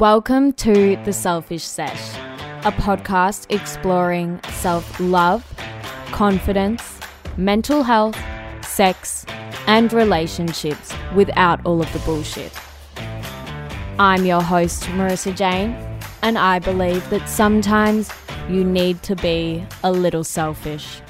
Welcome to The Selfish Sesh, a podcast exploring self love, confidence, mental health, sex, and relationships without all of the bullshit. I'm your host, Marissa Jane, and I believe that sometimes you need to be a little selfish.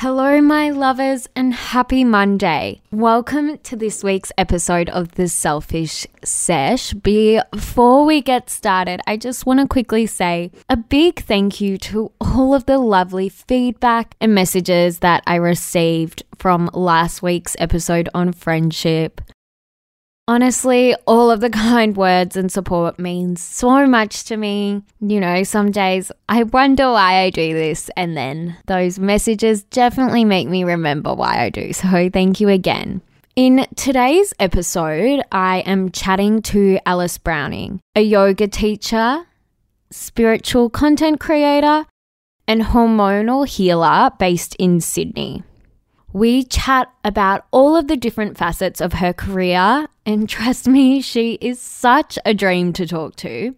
Hello, my lovers, and happy Monday. Welcome to this week's episode of The Selfish Sesh. Before we get started, I just want to quickly say a big thank you to all of the lovely feedback and messages that I received from last week's episode on friendship. Honestly, all of the kind words and support means so much to me. You know, some days I wonder why I do this, and then those messages definitely make me remember why I do. So, thank you again. In today's episode, I am chatting to Alice Browning, a yoga teacher, spiritual content creator, and hormonal healer based in Sydney. We chat about all of the different facets of her career, and trust me, she is such a dream to talk to.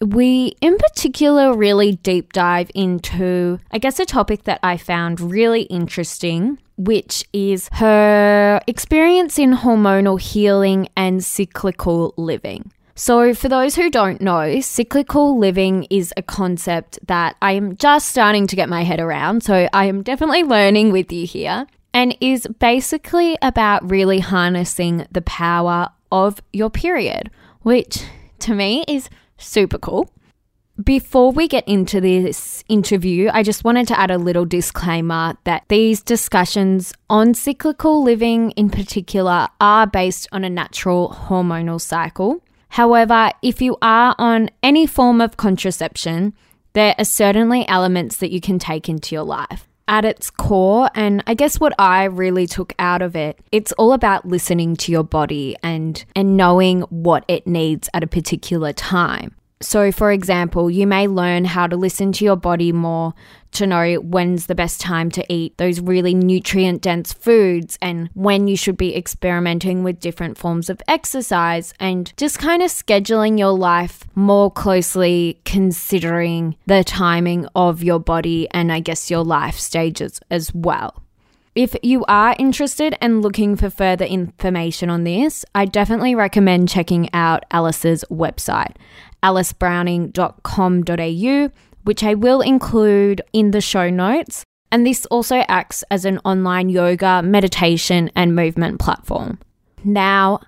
We, in particular, really deep dive into, I guess, a topic that I found really interesting, which is her experience in hormonal healing and cyclical living. So, for those who don't know, cyclical living is a concept that I am just starting to get my head around. So, I am definitely learning with you here and is basically about really harnessing the power of your period, which to me is super cool. Before we get into this interview, I just wanted to add a little disclaimer that these discussions on cyclical living in particular are based on a natural hormonal cycle. However, if you are on any form of contraception, there are certainly elements that you can take into your life. At its core, and I guess what I really took out of it, it's all about listening to your body and and knowing what it needs at a particular time. So, for example, you may learn how to listen to your body more to know when's the best time to eat those really nutrient dense foods and when you should be experimenting with different forms of exercise and just kind of scheduling your life more closely considering the timing of your body and I guess your life stages as well. If you are interested and looking for further information on this, I definitely recommend checking out Alice's website, alicebrowning.com.au, which I will include in the show notes. And this also acts as an online yoga, meditation, and movement platform. Now,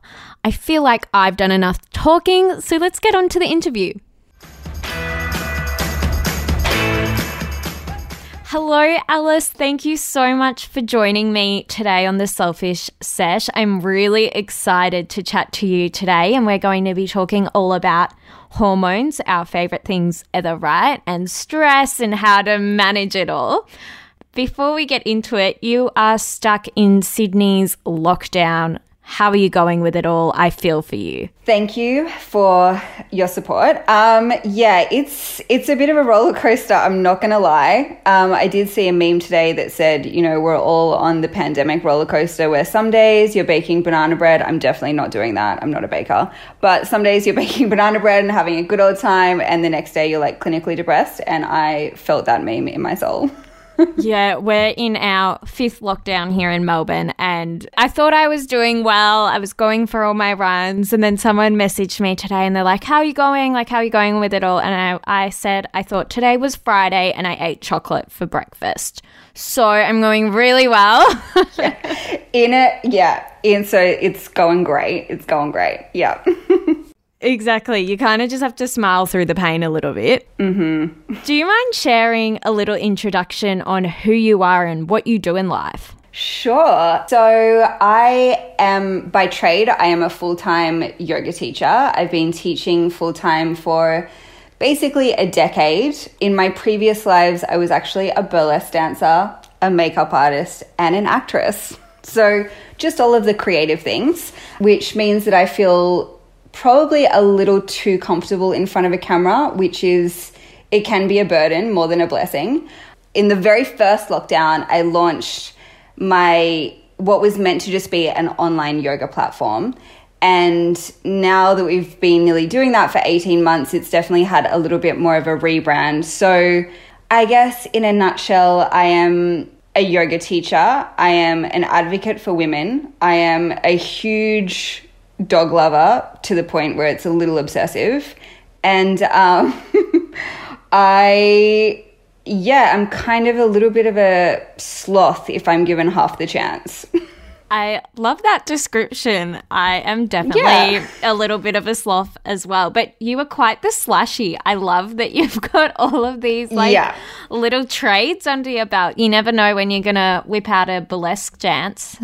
I feel like I've done enough talking, so let's get on to the interview. Hello, Alice. Thank you so much for joining me today on the Selfish Sesh. I'm really excited to chat to you today, and we're going to be talking all about hormones, our favorite things ever, right? And stress and how to manage it all. Before we get into it, you are stuck in Sydney's lockdown how are you going with it all? I feel for you. Thank you for your support. Um, yeah, it's it's a bit of a roller coaster. I'm not gonna lie. Um, I did see a meme today that said, you know, we're all on the pandemic roller coaster. Where some days you're baking banana bread. I'm definitely not doing that. I'm not a baker. But some days you're baking banana bread and having a good old time, and the next day you're like clinically depressed. And I felt that meme in my soul. yeah, we're in our fifth lockdown here in Melbourne, and I thought I was doing well. I was going for all my runs, and then someone messaged me today, and they're like, "How are you going? Like, how are you going with it all?" And I, I said, I thought today was Friday, and I ate chocolate for breakfast, so I'm going really well. yeah. In it, yeah. In so it's going great. It's going great. Yeah. Exactly. You kind of just have to smile through the pain a little bit. Mm-hmm. Do you mind sharing a little introduction on who you are and what you do in life? Sure. So I am by trade, I am a full time yoga teacher. I've been teaching full time for basically a decade. In my previous lives, I was actually a burlesque dancer, a makeup artist, and an actress. So just all of the creative things, which means that I feel probably a little too comfortable in front of a camera, which is, it can be a burden more than a blessing. In the very first lockdown, I launched my, what was meant to just be an online yoga platform. And now that we've been nearly doing that for 18 months, it's definitely had a little bit more of a rebrand. So, I guess in a nutshell, I am a yoga teacher. I am an advocate for women. I am a huge dog lover to the point where it's a little obsessive. And um, I, yeah, I'm kind of a little bit of a sloth if I'm given half the chance. I love that description. I am definitely yeah. a little bit of a sloth as well. But you are quite the slashy. I love that you've got all of these like yeah. little trades under your belt. You never know when you're gonna whip out a burlesque dance.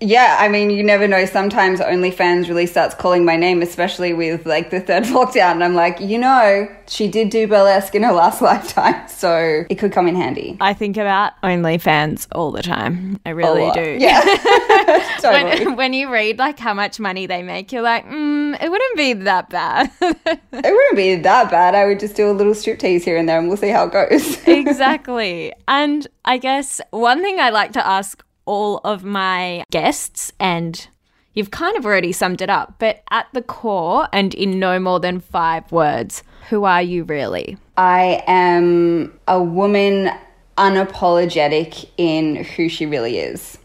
Yeah, I mean, you never know. Sometimes OnlyFans really starts calling my name, especially with like the third lockdown. And I'm like, you know, she did do burlesque in her last lifetime, so it could come in handy. I think about OnlyFans all the time. I really do. Yeah. totally. when, when, you read like how much money they make, you're like, mm, it wouldn't be that bad. it wouldn't be that bad. I would just do a little striptease here and there and we'll see how it goes. exactly. And I guess one thing I like to ask all of my guests, and you've kind of already summed it up, but at the core and in no more than five words, who are you really? I am a woman unapologetic in who she really is.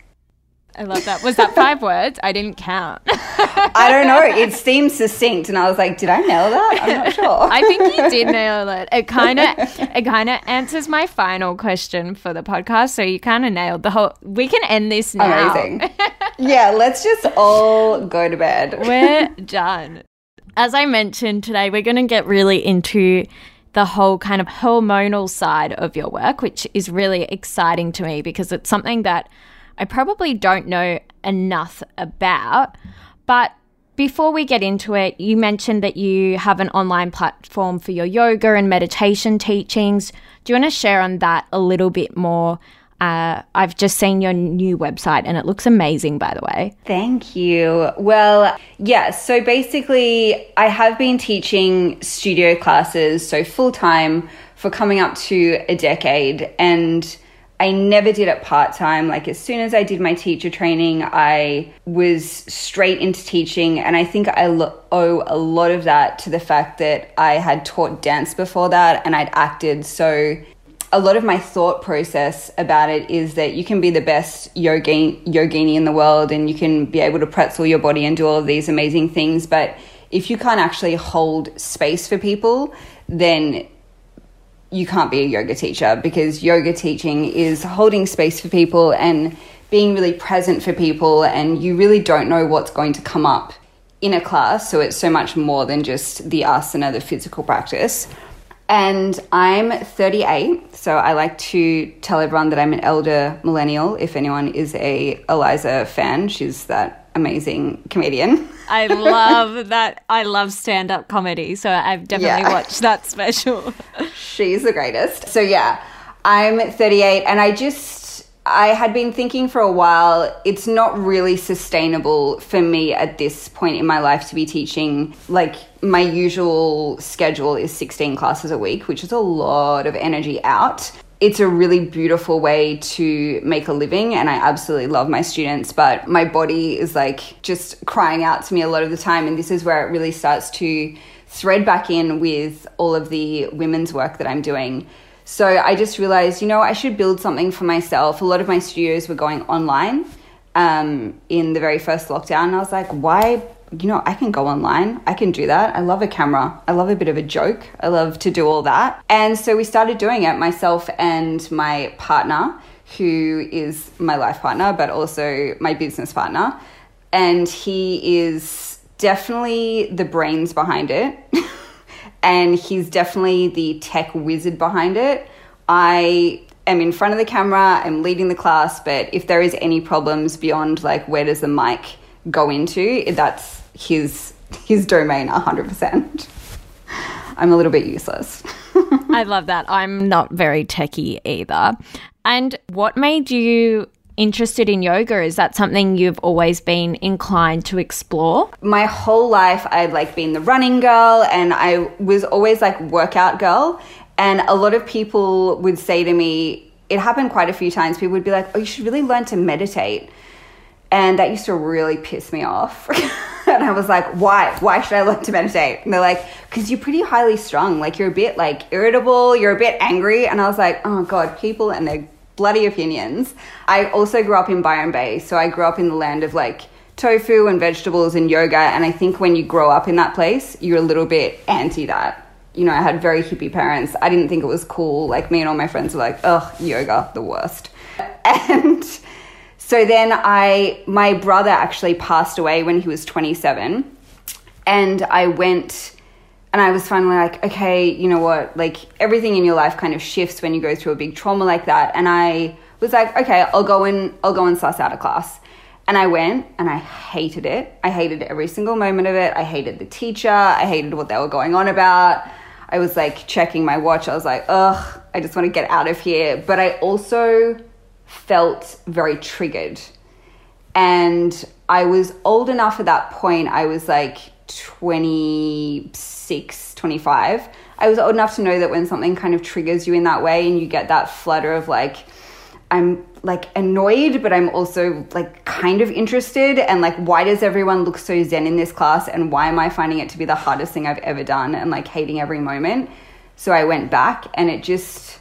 I love that. Was that five words? I didn't count. I don't know. It seemed succinct, and I was like, "Did I nail that?" I'm not sure. I think you did nail it. It kind of, it kind of answers my final question for the podcast. So you kind of nailed the whole. We can end this now. Amazing. yeah, let's just all go to bed. We're done. As I mentioned today, we're going to get really into the whole kind of hormonal side of your work, which is really exciting to me because it's something that I probably don't know enough about. But before we get into it, you mentioned that you have an online platform for your yoga and meditation teachings. Do you want to share on that a little bit more? Uh, I've just seen your new website and it looks amazing, by the way. Thank you. Well, yeah, so basically, I have been teaching studio classes, so full time, for coming up to a decade. And I never did it part time. Like, as soon as I did my teacher training, I was straight into teaching. And I think I owe a lot of that to the fact that I had taught dance before that and I'd acted. So, a lot of my thought process about it is that you can be the best yogini, yogini in the world and you can be able to pretzel your body and do all of these amazing things. But if you can't actually hold space for people, then you can't be a yoga teacher because yoga teaching is holding space for people and being really present for people, and you really don't know what's going to come up in a class. So it's so much more than just the asana, the physical practice. And I'm 38, so I like to tell everyone that I'm an elder millennial. If anyone is a Iliza fan, she's that amazing comedian. I love that. I love stand up comedy. So I've definitely yeah. watched that special. She's the greatest. So yeah, I'm 38 and I just. I had been thinking for a while, it's not really sustainable for me at this point in my life to be teaching. Like, my usual schedule is 16 classes a week, which is a lot of energy out it's a really beautiful way to make a living and I absolutely love my students, but my body is like just crying out to me a lot of the time. And this is where it really starts to thread back in with all of the women's work that I'm doing. So I just realized, you know, I should build something for myself. A lot of my studios were going online um, in the very first lockdown. And I was like, why you know, I can go online. I can do that. I love a camera. I love a bit of a joke. I love to do all that. And so we started doing it, myself and my partner, who is my life partner, but also my business partner. And he is definitely the brains behind it. and he's definitely the tech wizard behind it. I am in front of the camera, I'm leading the class, but if there is any problems beyond like where does the mic go into, that's his his domain 100%. I'm a little bit useless. I love that. I'm not very techy either. And what made you interested in yoga? Is that something you've always been inclined to explore? My whole life I'd like been the running girl and I was always like workout girl and a lot of people would say to me it happened quite a few times people would be like, "Oh, you should really learn to meditate." And that used to really piss me off. and I was like, why? Why should I learn to meditate? And they're like, because you're pretty highly strung. Like you're a bit like irritable, you're a bit angry. And I was like, oh God, people and their bloody opinions. I also grew up in Byron Bay. So I grew up in the land of like tofu and vegetables and yoga. And I think when you grow up in that place, you're a little bit anti that. You know, I had very hippie parents. I didn't think it was cool. Like me and all my friends were like, ugh, yoga, the worst. And so then I, my brother actually passed away when he was 27. And I went and I was finally like, okay, you know what? Like everything in your life kind of shifts when you go through a big trauma like that. And I was like, okay, I'll go and I'll go and suss out a class. And I went and I hated it. I hated every single moment of it. I hated the teacher. I hated what they were going on about. I was like checking my watch. I was like, ugh, I just want to get out of here. But I also felt very triggered. And I was old enough at that point, I was like 26, 25. I was old enough to know that when something kind of triggers you in that way and you get that flutter of like, I'm like annoyed, but I'm also like kind of interested. And like, why does everyone look so zen in this class? And why am I finding it to be the hardest thing I've ever done and like hating every moment? So I went back and it just,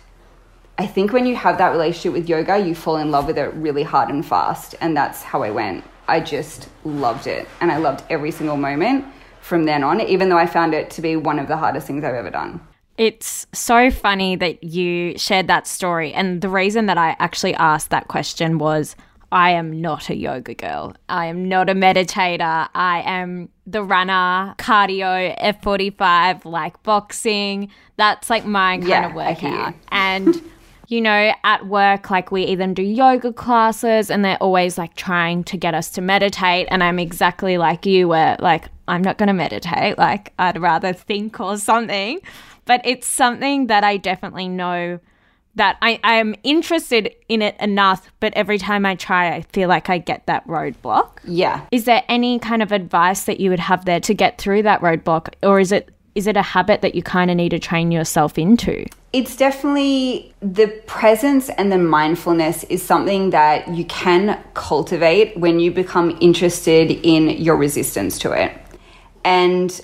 I think when you have that relationship with yoga, you fall in love with it really hard and fast. And that's how I went. I just loved it. And I loved every single moment from then on, even though I found it to be one of the hardest things I've ever done. It's so funny that you shared that story. And the reason that I actually asked that question was I am not a yoga girl. I am not a meditator. I am the runner, cardio, F45, like boxing. That's like my kind yeah, of workout. And you know, at work, like we even do yoga classes and they're always like trying to get us to meditate. And I'm exactly like you, where like, I'm not going to meditate. Like, I'd rather think or something. But it's something that I definitely know that I, I am interested in it enough, but every time I try, I feel like I get that roadblock. Yeah. Is there any kind of advice that you would have there to get through that roadblock? Or is it is it a habit that you kind of need to train yourself into? It's definitely the presence and the mindfulness is something that you can cultivate when you become interested in your resistance to it. And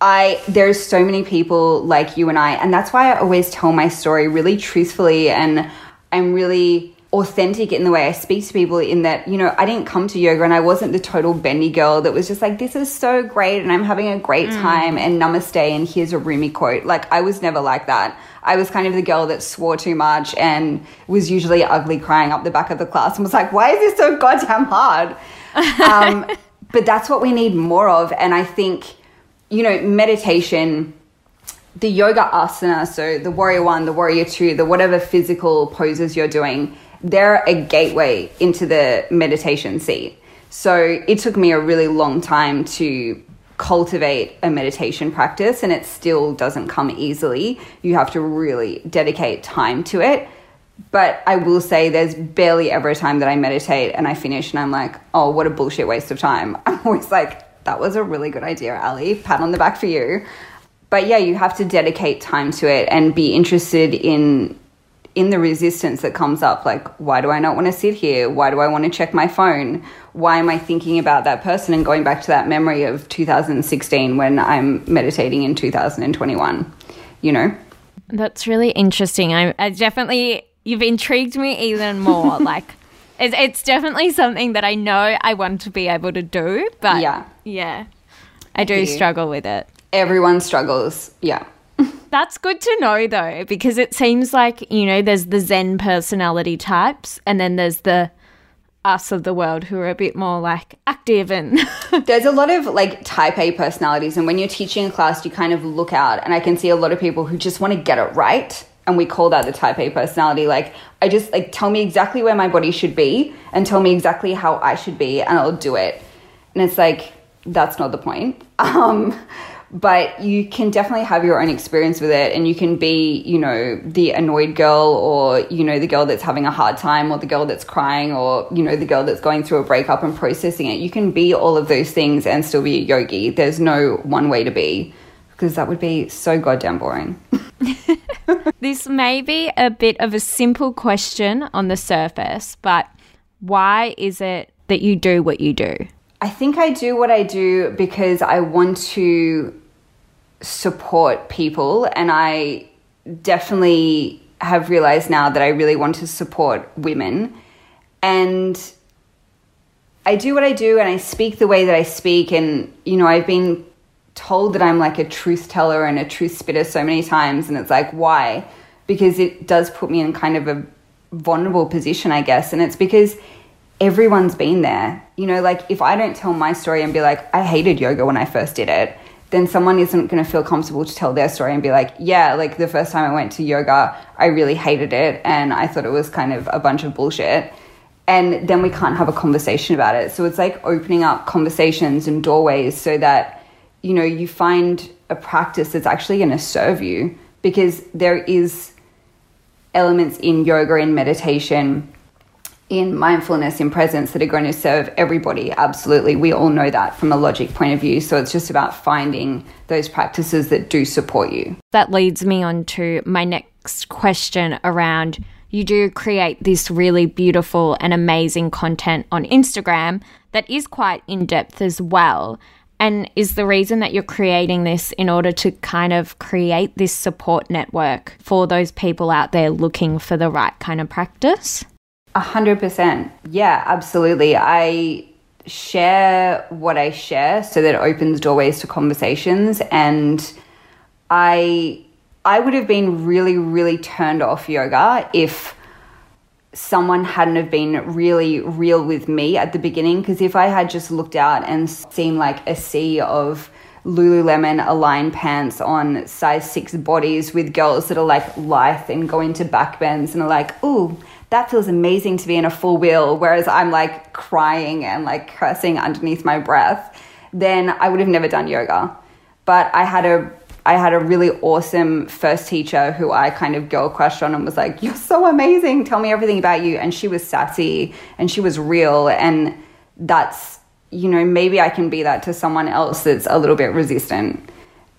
I there's so many people like you and I and that's why I always tell my story really truthfully and I'm really authentic in the way I speak to people in that, you know, I didn't come to yoga and I wasn't the total bendy girl that was just like, this is so great and I'm having a great mm. time and namaste and here's a Rumi quote. Like, I was never like that. I was kind of the girl that swore too much and was usually ugly crying up the back of the class and was like, why is this so goddamn hard? um, but that's what we need more of. And I think, you know, meditation the yoga asana, so the warrior one, the warrior two, the whatever physical poses you're doing, they're a gateway into the meditation seat. So it took me a really long time to cultivate a meditation practice, and it still doesn't come easily. You have to really dedicate time to it. But I will say there's barely ever a time that I meditate and I finish and I'm like, oh, what a bullshit waste of time. I'm always like, that was a really good idea, Ali. Pat on the back for you. But yeah, you have to dedicate time to it and be interested in in the resistance that comes up like why do i not want to sit here? Why do i want to check my phone? Why am i thinking about that person? And going back to that memory of 2016 when i'm meditating in 2021 you know? That's really interesting. I, I definitely you've intrigued me even more like it's, it's definitely something that i know i want to be able to do but yeah. yeah i do struggle with it. Everyone struggles yeah that's good to know though, because it seems like, you know, there's the Zen personality types and then there's the us of the world who are a bit more like active and there's a lot of like type A personalities and when you're teaching a class you kind of look out and I can see a lot of people who just want to get it right and we call that the type A personality like I just like tell me exactly where my body should be and tell me exactly how I should be and I'll do it. And it's like that's not the point. Um but you can definitely have your own experience with it and you can be you know the annoyed girl or you know the girl that's having a hard time or the girl that's crying or you know the girl that's going through a breakup and processing it. You can be all of those things and still be a yogi. There's no one way to be because that would be so goddamn boring. This may be a bit of a simple question on the surface but why is it that you do what you do? I think I do what I do because I want to support people, and I definitely have realized now that I really want to support women. And I do what I do and I speak the way that I speak. And, you know, I've been told that I'm like a truth teller and a truth spitter so many times. And it's like, why? Because it does put me in kind of a vulnerable position, I guess. And it's because everyone's been there. You know, like if I don't tell my story and be like, I hated yoga when I first did it, then someone isn't going to feel comfortable to tell their story and be like, yeah, like the first time I went to yoga, I really hated it and I thought it was kind of a bunch of bullshit. And then we can't have a conversation about it. So it's like opening up conversations and doorways so that, you know, you find a practice that's actually going to serve you because there is elements in yoga and meditation in mindfulness, in presence that are going to serve everybody. Absolutely. We all know that from a logic point of view. So it's just about finding those practices that do support you. That leads me on to my next question around you do create this really beautiful and amazing content on Instagram that is quite in depth as well. And is the reason that you're creating this in order to kind of create this support network for those people out there looking for the right kind of practice? A hundred percent. Yeah, absolutely. I share what I share so that it opens doorways to conversations and I I would have been really, really turned off yoga if someone hadn't have been really real with me at the beginning because if I had just looked out and seen like a sea of Lululemon aligned pants on size six bodies with girls that are like lithe and go into backbends and are like, ooh, that feels amazing to be in a full wheel, whereas I'm like crying and like cursing underneath my breath, then I would have never done yoga. But I had a I had a really awesome first teacher who I kind of girl crushed on and was like, You're so amazing. Tell me everything about you. And she was sassy and she was real. And that's, you know, maybe I can be that to someone else that's a little bit resistant.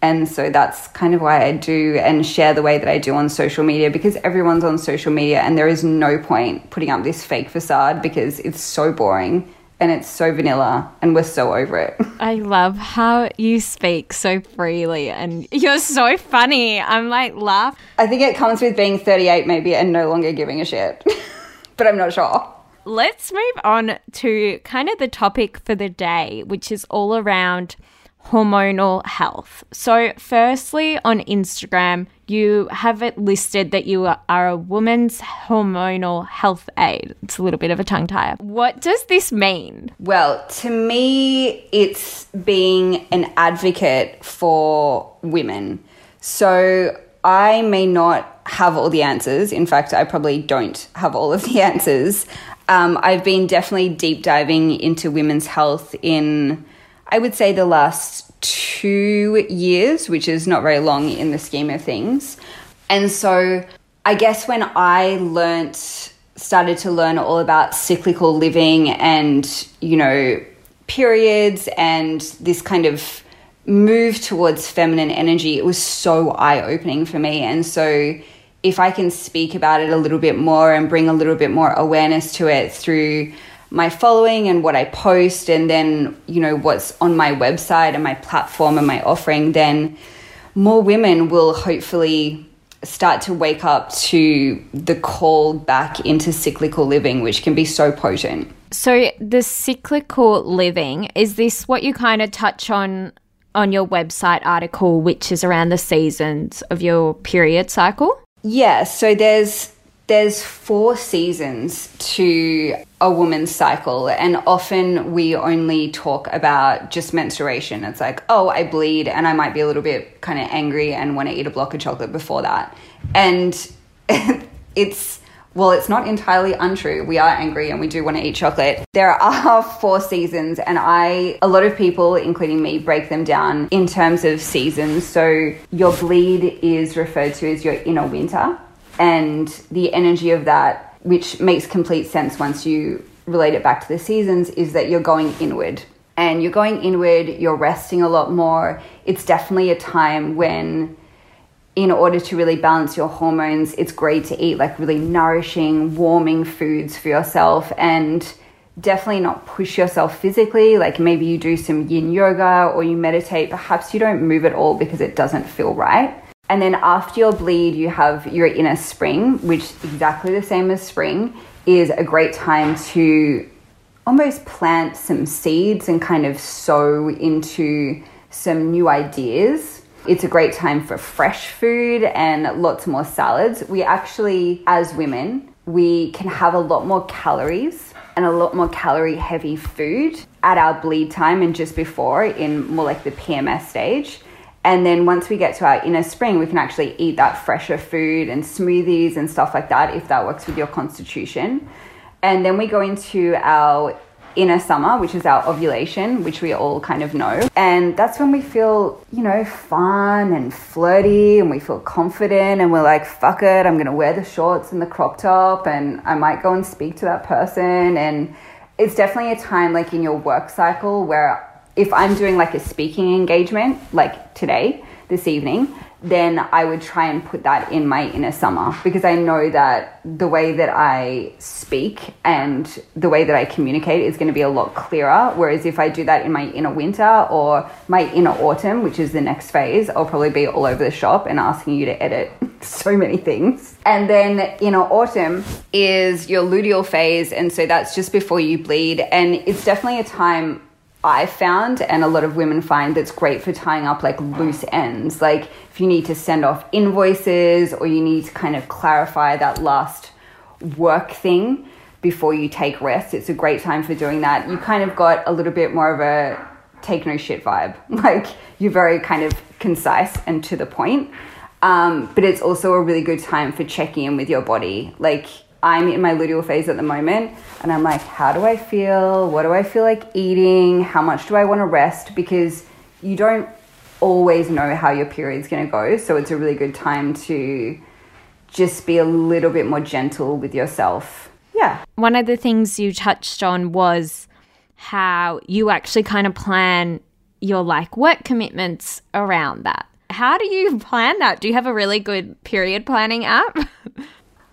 And so that's kind of why I do and share the way that I do on social media because everyone's on social media and there is no point putting up this fake facade because it's so boring and it's so vanilla and we're so over it. I love how you speak so freely and you're so funny. I'm like laugh. I think it comes with being 38 maybe and no longer giving a shit. but I'm not sure. Let's move on to kind of the topic for the day, which is all around hormonal health. So, firstly, on Instagram, you have it listed that you are a woman's hormonal health aid. It's a little bit of a tongue tie. What does this mean? Well, to me, it's being an advocate for women. So, I may not have all the answers. In fact, I probably don't have all of the answers. Um, I've been definitely deep diving into women's health in I would say the last two years, which is not very long in the scheme of things. And so I guess when I learnt, started to learn all about cyclical living and, you know, periods and this kind of move towards feminine energy, it was so eye opening for me. And so if I can speak about it a little bit more and bring a little bit more awareness to it through my following and what I post and then, you know, what's on my website and my platform and my offering, then more women will hopefully start to wake up to the call back into cyclical living, which can be so potent. So, the cyclical living, is this what you kind of touch on on your website article, which is around the seasons of your period cycle? Yeah, so there's there's four seasons to a woman's cycle, and often we only talk about just menstruation. It's like, oh, I bleed, and I might be a little bit kind of angry and want to eat a block of chocolate before that. And it's, well, it's not entirely untrue. We are angry and we do want to eat chocolate. There are four seasons, and I, a lot of people, including me, break them down in terms of seasons. So your bleed is referred to as your inner winter and the energy of that, which makes complete sense once you relate it back to the seasons, is that you're going inward. And you're going inward, you're resting a lot more. It's definitely a time when, in order to really balance your hormones, it's great to eat like really nourishing, warming foods for yourself. And definitely not push yourself physically. Like maybe you do some yin yoga or you meditate. Perhaps you don't move at all because it doesn't feel right. And then after your bleed, you have your inner spring, which exactly the same as spring, is a great time to almost plant some seeds and kind of sow into some new ideas. It's a great time for fresh food and lots more salads. We actually, as women, we can have a lot more calories and a lot more calorie heavy food at our bleed time and just before in more like the PMS stage. And then once we get to our inner spring, we can actually eat that fresher food and smoothies and stuff like that if that works with your constitution. And then we go into our inner summer, which is our ovulation, which we all kind of know. And that's when we feel, you know, fun and flirty and we feel confident and we're like, fuck it, I'm gonna wear the shorts and the crop top and I might go and speak to that person. And it's definitely a time like in your work cycle where if I'm doing like a speaking engagement, like today, this evening, then I would try and put that in my inner summer because I know that the way that I speak and the way that I communicate is going to be a lot clearer. Whereas if I do that in my inner winter or my inner autumn, which is the next phase, I'll probably be all over the shop and asking you to edit so many things. And then inner autumn is your luteal phase. And so that's just before you bleed. And it's definitely a time I found, and a lot of women find that's great for tying up like loose ends. Like if you need to send off invoices or you need to kind of clarify that last work thing before you take rest, it's a great time for doing that. You kind of got a little bit more of a take no shit vibe. Like you're very kind of concise and to the point. Um, but it's also a really good time for checking in with your body. Like I'm in my luteal phase at the moment and I'm like, how do I feel? What do I feel like eating? How much do I want to rest? Because you don't always know how your period's going to go. So it's a really good time to just be a little bit more gentle with yourself. Yeah. One of the things you touched on was how you actually kind of plan your like work commitments around that. How do you plan that? Do you have a really good period planning app?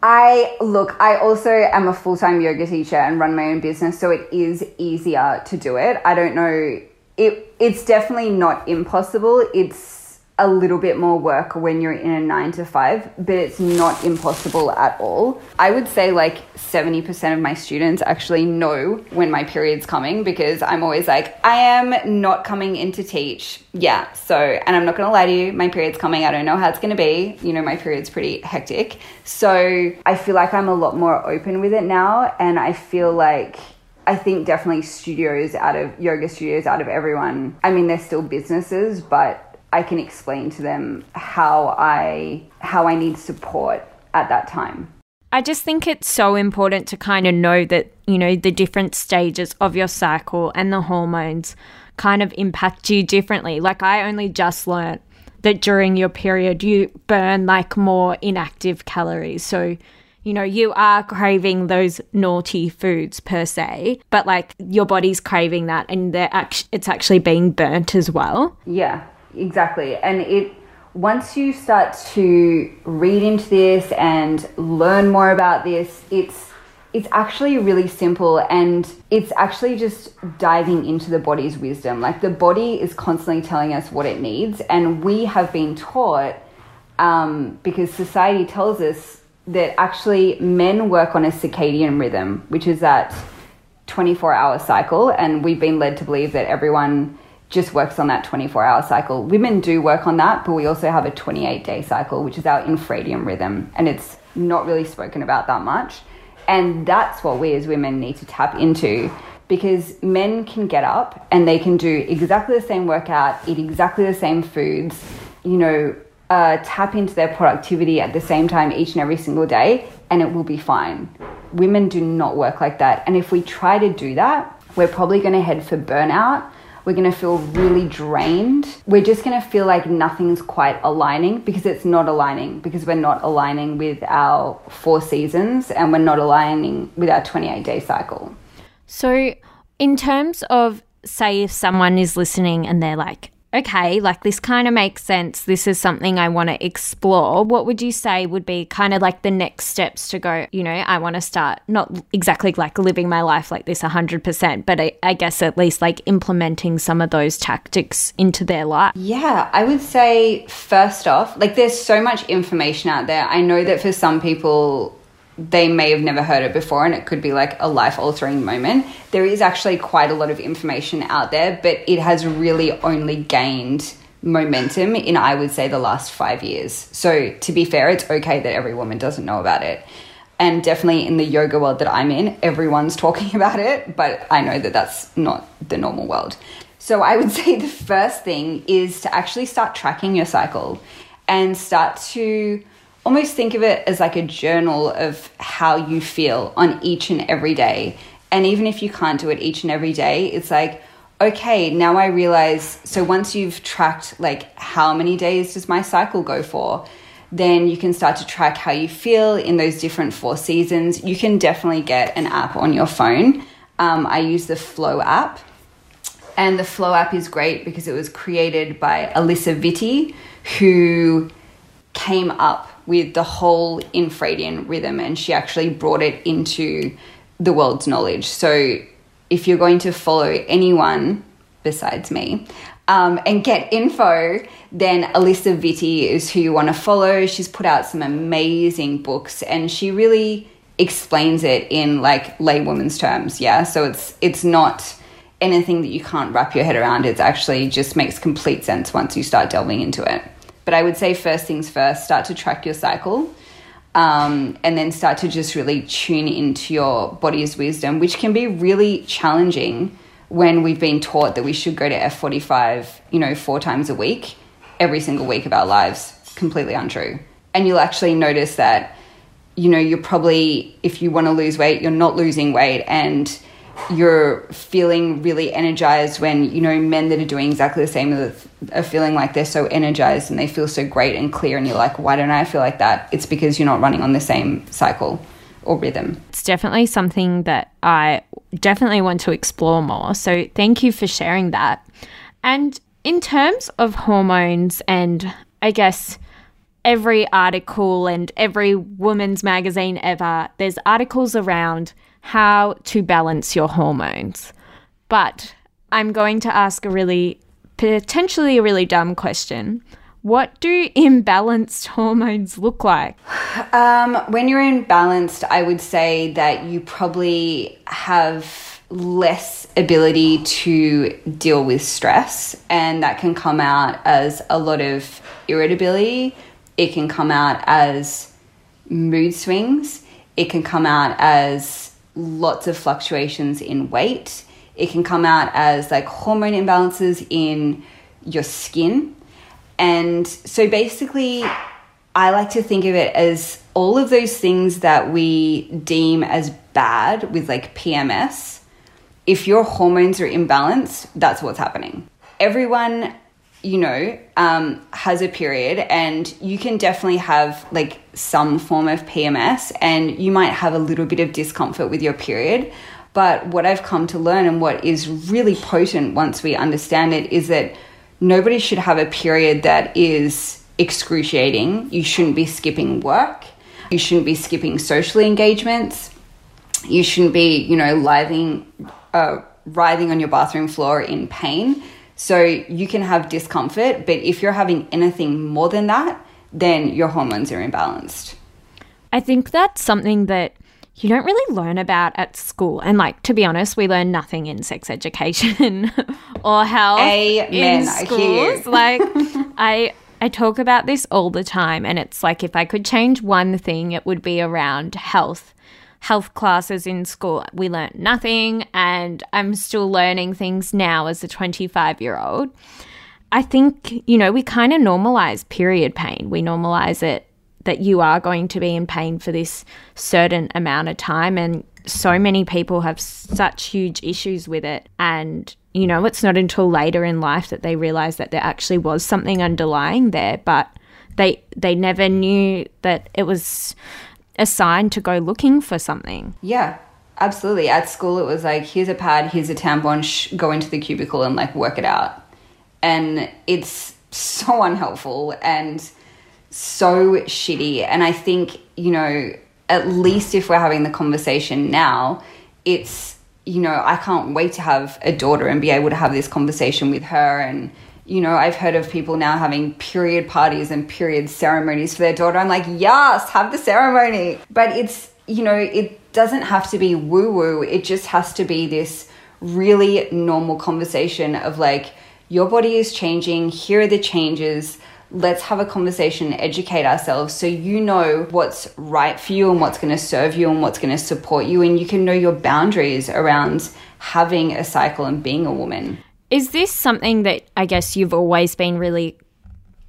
I look, I also am a full time yoga teacher and run my own business, so it is easier to do it. I don't know, it, it's definitely not impossible. It's a little bit more work when you're in a nine to five, but it's not impossible at all. I would say like 70% of my students actually know when my period's coming because I'm always like, I am not coming in to teach. Yeah, so, and I'm not gonna lie to you, my period's coming. I don't know how it's gonna be. You know, my period's pretty hectic. So I feel like I'm a lot more open with it now, and I feel like I think definitely studios out of yoga studios out of everyone. I mean, they're still businesses, but I can explain to them how I how I need support at that time. I just think it's so important to kind of know that, you know, the different stages of your cycle and the hormones kind of impact you differently. Like I only just learned that during your period you burn like more inactive calories. So, you know, you are craving those naughty foods per se, but like your body's craving that and they're act- it's actually being burnt as well. Yeah exactly. And it once you start to read into this and learn more about this, it's it's actually really simple and it's actually just diving into the body's wisdom. Like the body is constantly telling us what it needs, and we have been taught um, because society tells us that actually men work on a circadian rhythm, which is that 24 hour cycle, and we've been led to believe that everyone just works on that 24 hour cycle. Women do work on that, but we also have a 28 day cycle, which is our infradian rhythm, and it's not really spoken about that much. And that's what we as women need to tap into because men can get up and they can do exactly the same workout, eat exactly the same foods, you know, uh, tap into their productivity at the same time each and every single day, and it will be fine. Women do not work like that. And if we try to do that, we're probably going to head for burnout we're going to feel really drained. We're just going to feel like nothing's quite aligning because it's not aligning because we're not aligning with our four seasons and we're not aligning with our 28 day cycle. So, in terms of, say, if someone is listening and they're like, okay, like this kind of makes sense. This is something I want to explore. What would you say would be kind of like the next steps to go, you know, I want to start not exactly like living my life like this 100%, but I, I, guess at least like implementing some of those tactics into their life? Yeah, I would say first off, like there's so much information out there. I know that for some people, they may have never heard it before and it could be like a life altering moment. There is actually quite a lot of information out there, but it has really only gained momentum in, I would say, the last five years. So, to be fair, it's okay that every woman doesn't know about it. And definitely in the yoga world that I'm in, everyone's talking about it, but I know that that's not the normal world. So, I would say the first thing is to actually start tracking your cycle and start to almost think of it as like a journal of how you feel on each and every day. And even if you can't do it each and every day, it's like, okay, now I realize. So once you've tracked, like, how many days does my cycle go for? Then you can start to track how you feel in those different four seasons. You can definitely get an app on your phone. Um, I use the Flow app. And the Flow app is great because it was created by Alisa Vitti, who came up with the whole infradian rhythm and she actually brought it into the world's knowledge. So if you're going to follow anyone besides me um, and get info, then Alisa Vitti is who you want to follow. She's put out some amazing books and she really explains it in like laywoman's terms. Yeah. So it's it's not anything that you can't wrap your head around. It actually just makes complete sense once you start delving into it. But I would say first things first, start to track your cycle. Um, and then start to just really tune into your body's wisdom, which can be really challenging when we've been taught that we should go to F45, you know, four times a week, every single week of our lives. Completely untrue. And you'll actually notice that, you know, you're probably, if you want to lose weight, you're not losing weight. And you're feeling really energized when you know men that are doing exactly the same are feeling like they're so energized and they feel so great and clear and you're like why don't i feel like that? It's because you're not running on the same cycle or rhythm. It's definitely something that i definitely want to explore more. So thank you for sharing that. And in terms of hormones and i guess every article and every woman's magazine ever there's articles around how to balance your hormones. But I'm going to ask a really, potentially a really dumb question. What do imbalanced hormones look like? Um, when you're imbalanced, I would say that you probably have less ability to deal with stress, and that can come out as a lot of irritability. It can come out as mood swings. It can come out as lots of fluctuations in weight. It can come out as like hormone imbalances in your skin. And so basically, I like to think of it as all of those things that we deem as bad with like PMS. If your hormones are imbalanced, that's what's happening. Everyone you know, um, has a period, and you can definitely have like some form of PMS, and you might have a little bit of discomfort with your period. But what I've come to learn, and what is really potent once we understand it, is that nobody should have a period that is excruciating. You shouldn't be skipping work. You shouldn't be skipping social engagements. You shouldn't be, you know, writhing, uh, writhing on your bathroom floor in pain so you can have discomfort, but if you're having anything more than that, then your hormones are imbalanced. I think that's something that you don't really learn about at school. And like to be honest, we learn nothing in sex education or health Amen. in schools. like I I talk about this all the time and it's like if I could change one thing, it would be around health health classes in school. We learnt nothing, and I'm still learning things now as a 25 year old. I think, you know, we kind of normalize period pain. We normalize it that you are going to be in pain for this certain amount of time. And so many people have such huge issues with it. And, you know, it's not until later in life that they realize that there actually was something underlying there, but they they never knew that it was a sign to go looking for something. Yeah, absolutely. At school, it was like, here's a pad, here's a tampon, sh- go into the cubicle and like work it out. And it's so unhelpful and so shitty. And I think, you know, at least if we're having the conversation now, it's, you know, I can't wait to have a daughter and be able to have this conversation with her. And, you know, I've heard of people now having period parties and period ceremonies for their daughter. I'm like, yes, have the ceremony. But it's, you know, it doesn't have to be woo woo, it just has to be this really normal conversation of like, your body is changing, here are the changes let's have a conversation, educate ourselves so you know what's right for you and what's going to serve you and what's going to support you, and you can know your boundaries around having a cycle and being a woman. Is this something that I guess you've always been really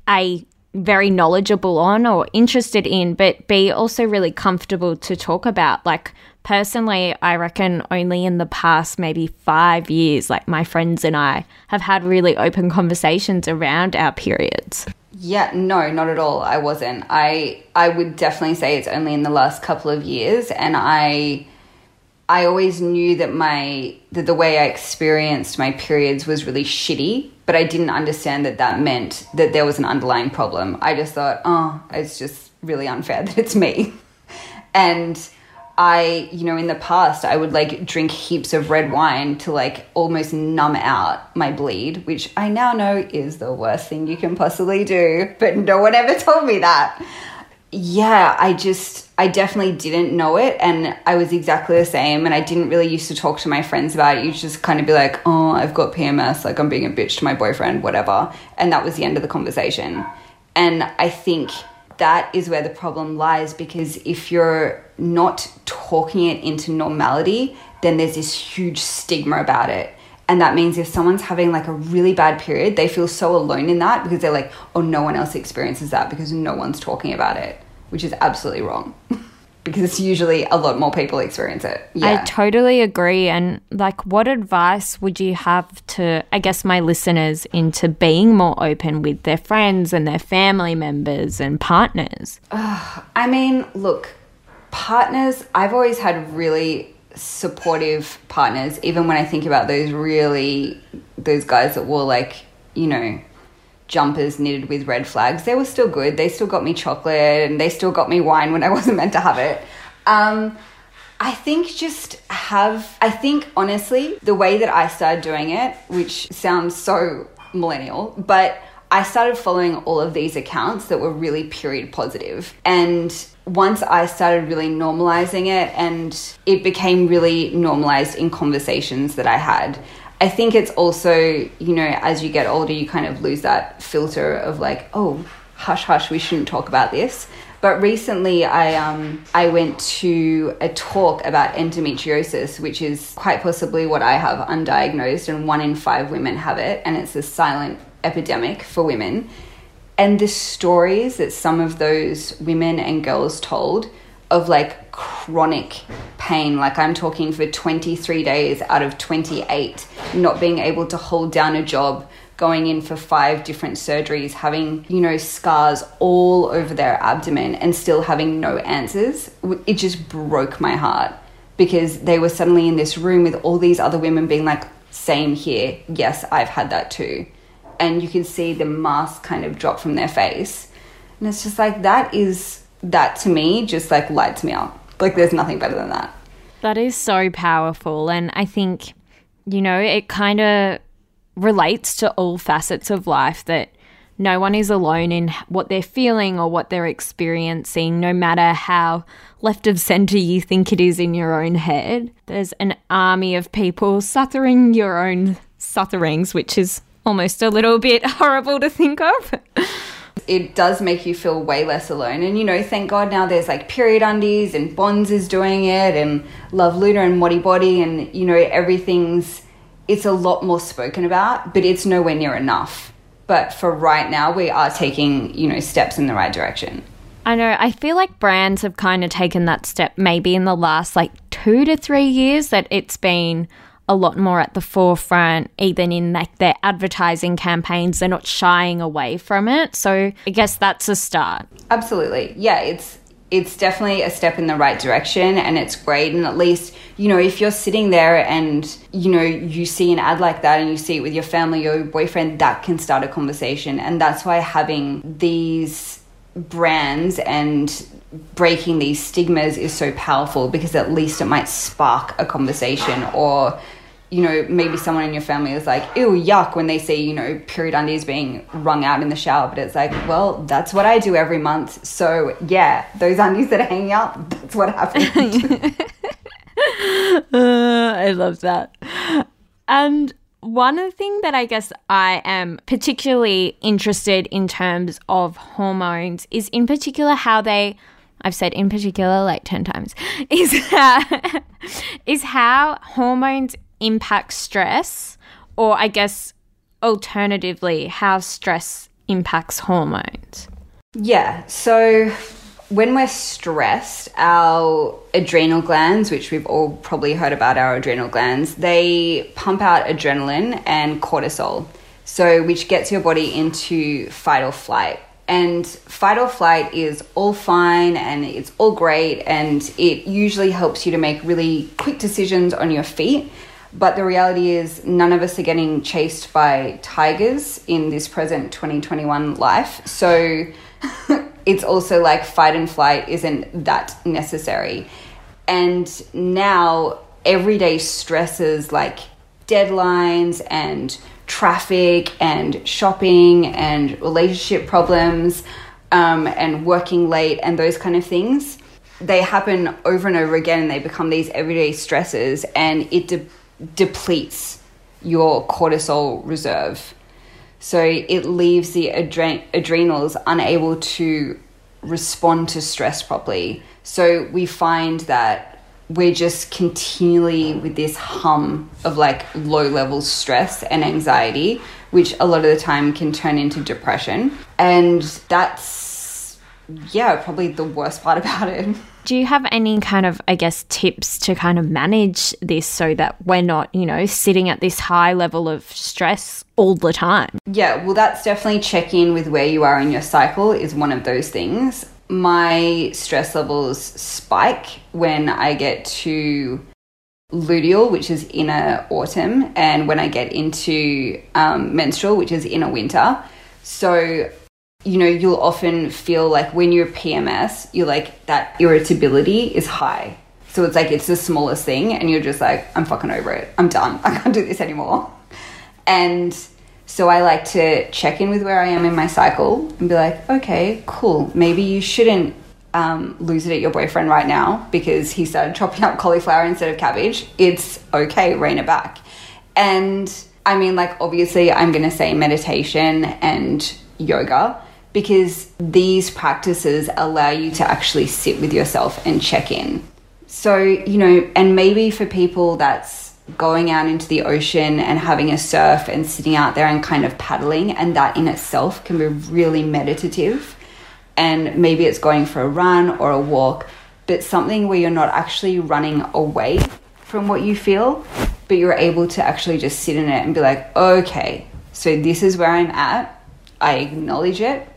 a very knowledgeable on or interested in, but be also really comfortable to talk about? Like, personally, I reckon only in the past maybe five years, like my friends and I have had really open conversations around our periods. Yeah, no, not at all. I wasn't. I I would definitely say it's only in the last couple of years and I I always knew that my that the way I experienced my periods was really shitty, but I didn't understand that that meant that there was an underlying problem. I just thought, "Oh, it's just really unfair that it's me." And I, you know, in the past, I would like drink heaps of red wine to like almost numb out my bleed, which I now know is the worst thing you can possibly do, but no one ever told me that. Yeah, I just, I definitely didn't know it. And I was exactly the same. And I didn't really used to talk to my friends about it. You just kind of be like, oh, I've got PMS, like I'm being a bitch to my boyfriend, whatever. And that was the end of the conversation. And I think that is where the problem lies because if you're not talking it into normality, then there's this huge stigma about it. And that means if someone's having like a really bad period, they feel so alone in that because they're like, oh, no one else experiences that because no one's talking about it, which is absolutely wrong. because it's usually a lot more people experience it. Yeah. I totally agree. And like, what advice would you have to, I guess, my listeners into being more open with their friends and their family members and partners? I mean, look, partners, I've always had really supportive partners, even when I think about those really, those guys that wore like, you know, jumpers knitted with red flags. They were still good. They still got me chocolate and they still got me wine when I wasn't meant to have it. Um, I think just have, I think honestly, the way that I started doing it, which sounds so millennial, but I started following all of these accounts that were really period positive. And once I started really normalizing it and it became really normalized in conversations that I had, I think it's also, you know, as you get older, you kind of lose that filter of like, oh, hush, hush, we shouldn't talk about this. But recently, I um, I went to a talk about endometriosis, which is quite possibly what I have undiagnosed, and one in five women have it, and it's a silent epidemic for women. And the stories that some of those women and girls told of like chronic pain. Like I'm talking for 23 days out of 28, not being able to hold down a job, going in for five different surgeries, having, you know, scars all over their abdomen and still having no answers. It just broke my heart because they were suddenly in this room with all these other women being like, same here. Yes, I've had that too. And you can see the mask kind of drop from their face. And it's just like, that is that to me just like lights me up. Like there's nothing better than that. That is so powerful. And I think, you know, it kind of relates to all facets of life that no one is alone in what they're feeling or what they're experiencing, no matter how left of center you think it is in your own head. There's an army of people suffering your own sufferings, which is almost a little bit horrible to think of. it does make you feel way less alone. And you know, thank God now there's like period undies and Bonds is doing it and Love Luna and Modibodi and you know, everything's it's a lot more spoken about, but it's nowhere near enough. But for right now, we are taking, you know, steps in the right direction. I know. I feel like brands have kind of taken that step maybe in the last like two to three years that it's been a lot more at the forefront, even in like their advertising campaigns. They're not shying away from it. So I guess that's a start. Absolutely. Yeah, it's it's definitely a step in the right direction and it's great. And at least, you know, if you're sitting there and, you know, you see an ad like that and you see it with your family or your boyfriend, that can start a conversation. And that's why having these brands and breaking these stigmas is so powerful because at least it might spark a conversation or you know, maybe someone in your family is like, ew, yuck, when they see, you know, period undies being wrung out in the shower. But it's like, well, that's what I do every month. So, yeah, those undies that are hanging out, that's what happens. uh, I love that. And one thing that I guess I am particularly interested in terms of hormones is, in particular, how they. I've said in particular like 10 times, is how, is how hormones impact stress, or I guess alternatively, how stress impacts hormones? Yeah, so when we're stressed, our adrenal glands, which we've all probably heard about our adrenal glands, they pump out adrenaline and cortisol. So, which gets your body into fight or flight. And fight or flight is all fine and it's all great, and it usually helps you to make really quick decisions on your feet. But the reality is, none of us are getting chased by tigers in this present 2021 life. So it's also like fight and flight isn't that necessary. And now, everyday stresses like deadlines and traffic and shopping and relationship problems um, and working late and those kind of things they happen over and over again and they become these everyday stresses and it de- depletes your cortisol reserve. So it leaves the adre- adrenals unable to respond to stress properly. So we find that we're just continually with this hum of like low level stress and anxiety, which a lot of the time can turn into depression. And that's, yeah, probably the worst part about it. Do you have any kind of, I guess, tips to kind of manage this so that we're not, you know, sitting at this high level of stress all the time? Yeah, well, that's definitely check in with where you are in your cycle, is one of those things. My stress levels spike when I get to luteal, which is inner autumn, and when I get into um, menstrual, which is inner winter. So you know, you'll often feel like when you're PMS, you're like that irritability is high. So it's like it's the smallest thing, and you're just like, I'm fucking over it. I'm done. I can't do this anymore. And so I like to check in with where I am in my cycle and be like, okay, cool. Maybe you shouldn't um, lose it at your boyfriend right now because he started chopping up cauliflower instead of cabbage. It's okay, rein it back. And I mean, like, obviously, I'm going to say meditation and yoga because these practices allow you to actually sit with yourself and check in. So, you know, and maybe for people that's going out into the ocean and having a surf and sitting out there and kind of paddling, and that in itself can be really meditative. And maybe it's going for a run or a walk, but something where you're not actually running away from what you feel, but you're able to actually just sit in it and be like, okay, so this is where I'm at. I acknowledge it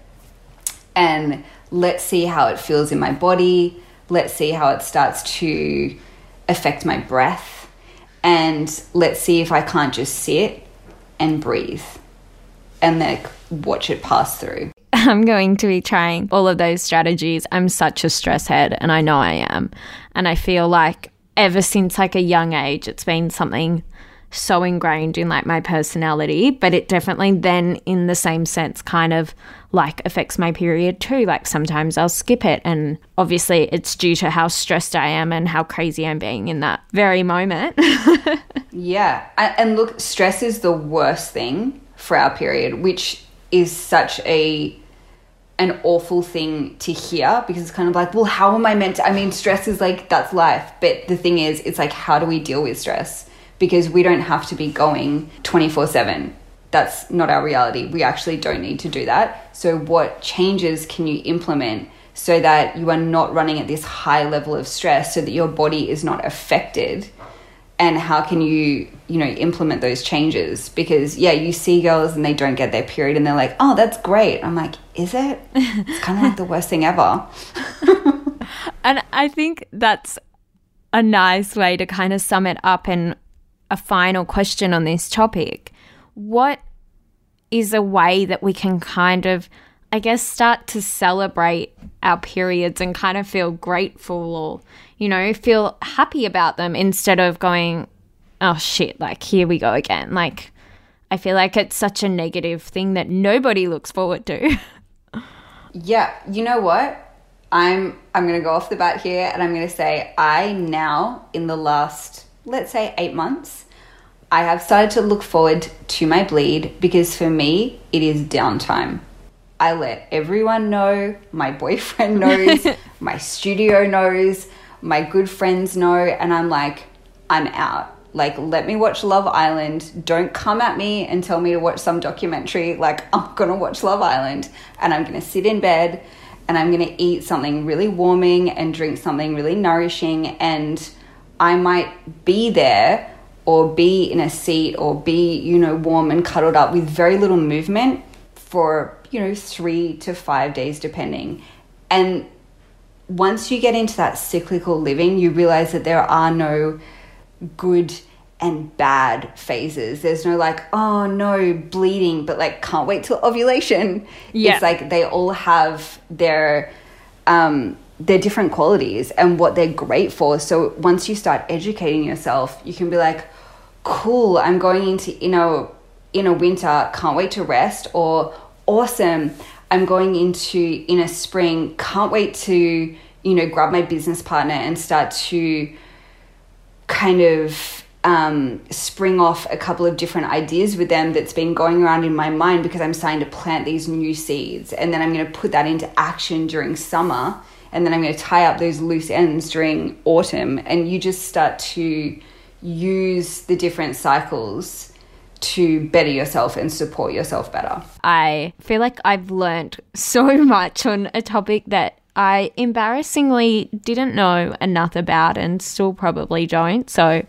and let's see how it feels in my body. Let's see how it starts to affect my breath. And let's see if I can't just sit and breathe and like watch it pass through. I'm going to be trying all of those strategies. I'm such a stress head and I know I am. And I feel like ever since like a young age, it's been something so ingrained in like my personality, but it definitely then in the same sense kind of like affects my period too. Like sometimes I'll skip it and obviously it's due to how stressed I am and how crazy I'm being in that very moment. yeah. And look, stress is the worst thing for our period, which is such a an awful thing to hear because it's kind of like, well, how am I meant to? I mean, stress is like, that's life. But the thing is, it's like, how do we deal with stress? because we don't have to be going 24 7. That's not our reality. We actually don't need to do that. So, what changes can you implement so that you are not running at this high level of stress so that your body is not affected? And how can you, you know, implement those changes? Because, yeah, you see girls and they don't get their period and they're like, oh, that's great. I'm like, is it? It's kind of like the worst thing ever. And I think that's a nice way to kind of sum it up and a final question on this topic. What is a way that we can kind of, I guess, start to celebrate our periods and kind of feel grateful or, you know, feel happy about them instead of going, oh shit, like here we go again. Like, I feel like it's such a negative thing that nobody looks forward to. yeah, you know what? I'm I'm going to go off the bat here and I'm going to say I now in the last let's say 8 months I have started to look forward to my bleed because for me it is downtime. I let everyone know, my boyfriend knows, my studio knows, my good friends know and I'm like I'm out. Like, let me watch Love Island. Don't come at me and tell me to watch some documentary. Like, I'm gonna watch Love Island and I'm gonna sit in bed and I'm to eat something really warming and drink something really nourishing. And I might be there or be in a seat or be, you know, warm and cuddled up with very little movement for, you know, three to five days, depending. And once you get into that cyclical living, you realize that there are no good and bad phases. There's no like, oh no, bleeding, but like can't wait till ovulation. Yeah. It's like they all have their um their different qualities and what they're great for. So once you start educating yourself, you can be like, cool, I'm going into you know inner winter, can't wait to rest, or awesome, I'm going into inner spring, can't wait to, you know, grab my business partner and start to kind of um, spring off a couple of different ideas with them that's been going around in my mind because I'm starting to plant these new seeds. And then I'm going to put that into action during summer. And then I'm going to tie up those loose ends during autumn. And you just start to use the different cycles to better yourself and support yourself better. I feel like I've learned so much on a topic that I embarrassingly didn't know enough about and still probably don't. So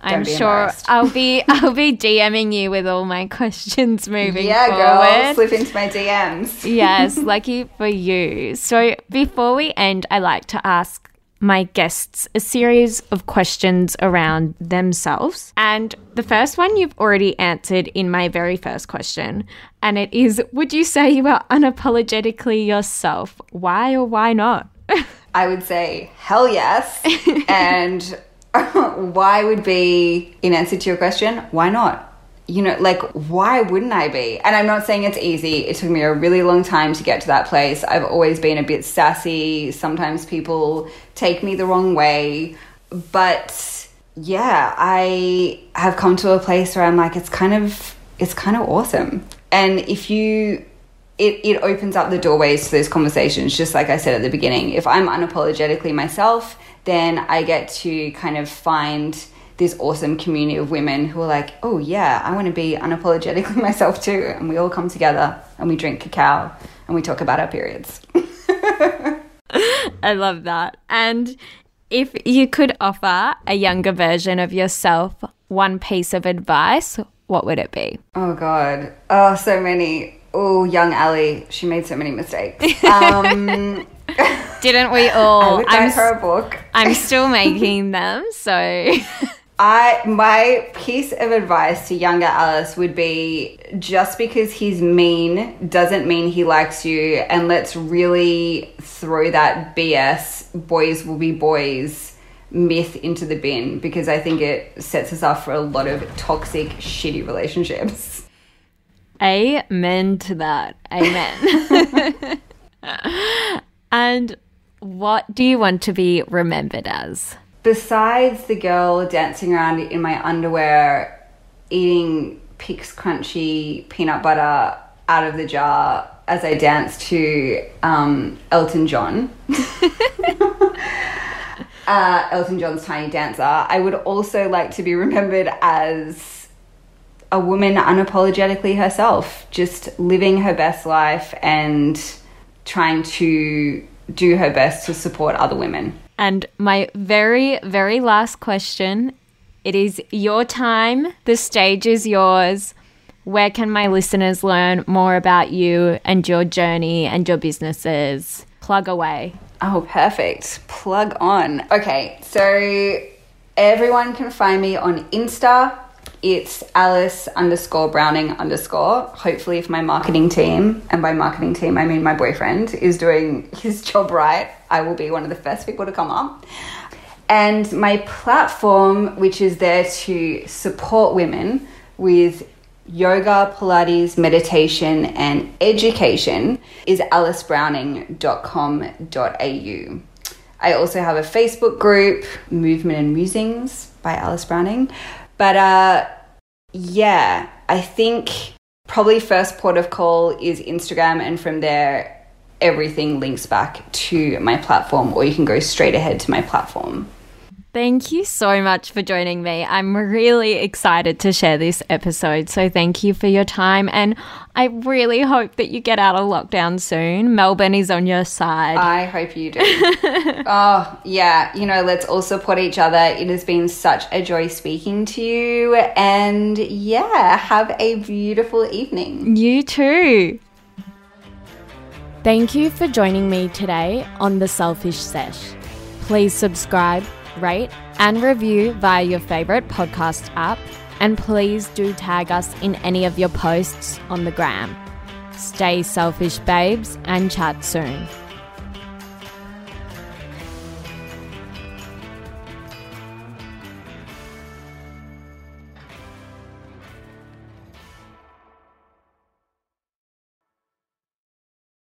I'm sure I'll be I'll be DMing you with all my questions moving yeah, forward. girl, slip into my DMs. yes, lucky for you. So before we end, I like to ask my guests a series of questions around themselves. And the first one you've already answered in my very first question. And it is Would you say you are unapologetically yourself? Why or why not? I would say hell yes. and why would be, in answer to your question, why not? You know, like, why wouldn't I be? And I'm not saying it's easy. It took me a really long time to get to that place. I've always been a bit sassy. Sometimes people take me the wrong way. But yeah, I have come to a place where I'm like, it's kind of, it's kind of awesome. And if you it, it opens up the doorways to those conversations, just like I said at the beginning. If I'm unapologetically myself, then I get to kind of find this awesome community of women who are like, oh, yeah, I want to be unapologetically myself too. And we all come together and we drink cacao and we talk about our periods. I love that. And if you could offer a younger version of yourself one piece of advice, what would it be? Oh, God. Oh, so many. Oh, young Ali. She made so many mistakes. Um, Didn't we all? I would write her a book. I'm still making them, so. I my piece of advice to younger Alice would be just because he's mean doesn't mean he likes you and let's really throw that BS boys will be boys myth into the bin because I think it sets us up for a lot of toxic shitty relationships. Amen to that. Amen. and what do you want to be remembered as? Besides the girl dancing around in my underwear, eating Pic's Crunchy peanut butter out of the jar as I dance to um, Elton John. uh, Elton John's Tiny Dancer. I would also like to be remembered as a woman unapologetically herself, just living her best life and trying to do her best to support other women. And my very, very last question it is your time, the stage is yours. Where can my listeners learn more about you and your journey and your businesses? Plug away. Oh, perfect. Plug on. Okay, so everyone can find me on Insta. It's Alice underscore Browning underscore. Hopefully, if my marketing team, and by marketing team, I mean my boyfriend, is doing his job right, I will be one of the first people to come up. And my platform, which is there to support women with yoga, Pilates, meditation, and education is alicebrowning.com.au. I also have a Facebook group, Movement and Musings by Alice Browning. But uh, yeah, I think probably first port of call is Instagram, and from there, everything links back to my platform, or you can go straight ahead to my platform. Thank you so much for joining me. I'm really excited to share this episode. So, thank you for your time. And I really hope that you get out of lockdown soon. Melbourne is on your side. I hope you do. oh, yeah. You know, let's all support each other. It has been such a joy speaking to you. And yeah, have a beautiful evening. You too. Thank you for joining me today on The Selfish Sesh. Please subscribe rate, and review via your favorite podcast app. And please do tag us in any of your posts on the gram. Stay selfish, babes, and chat soon.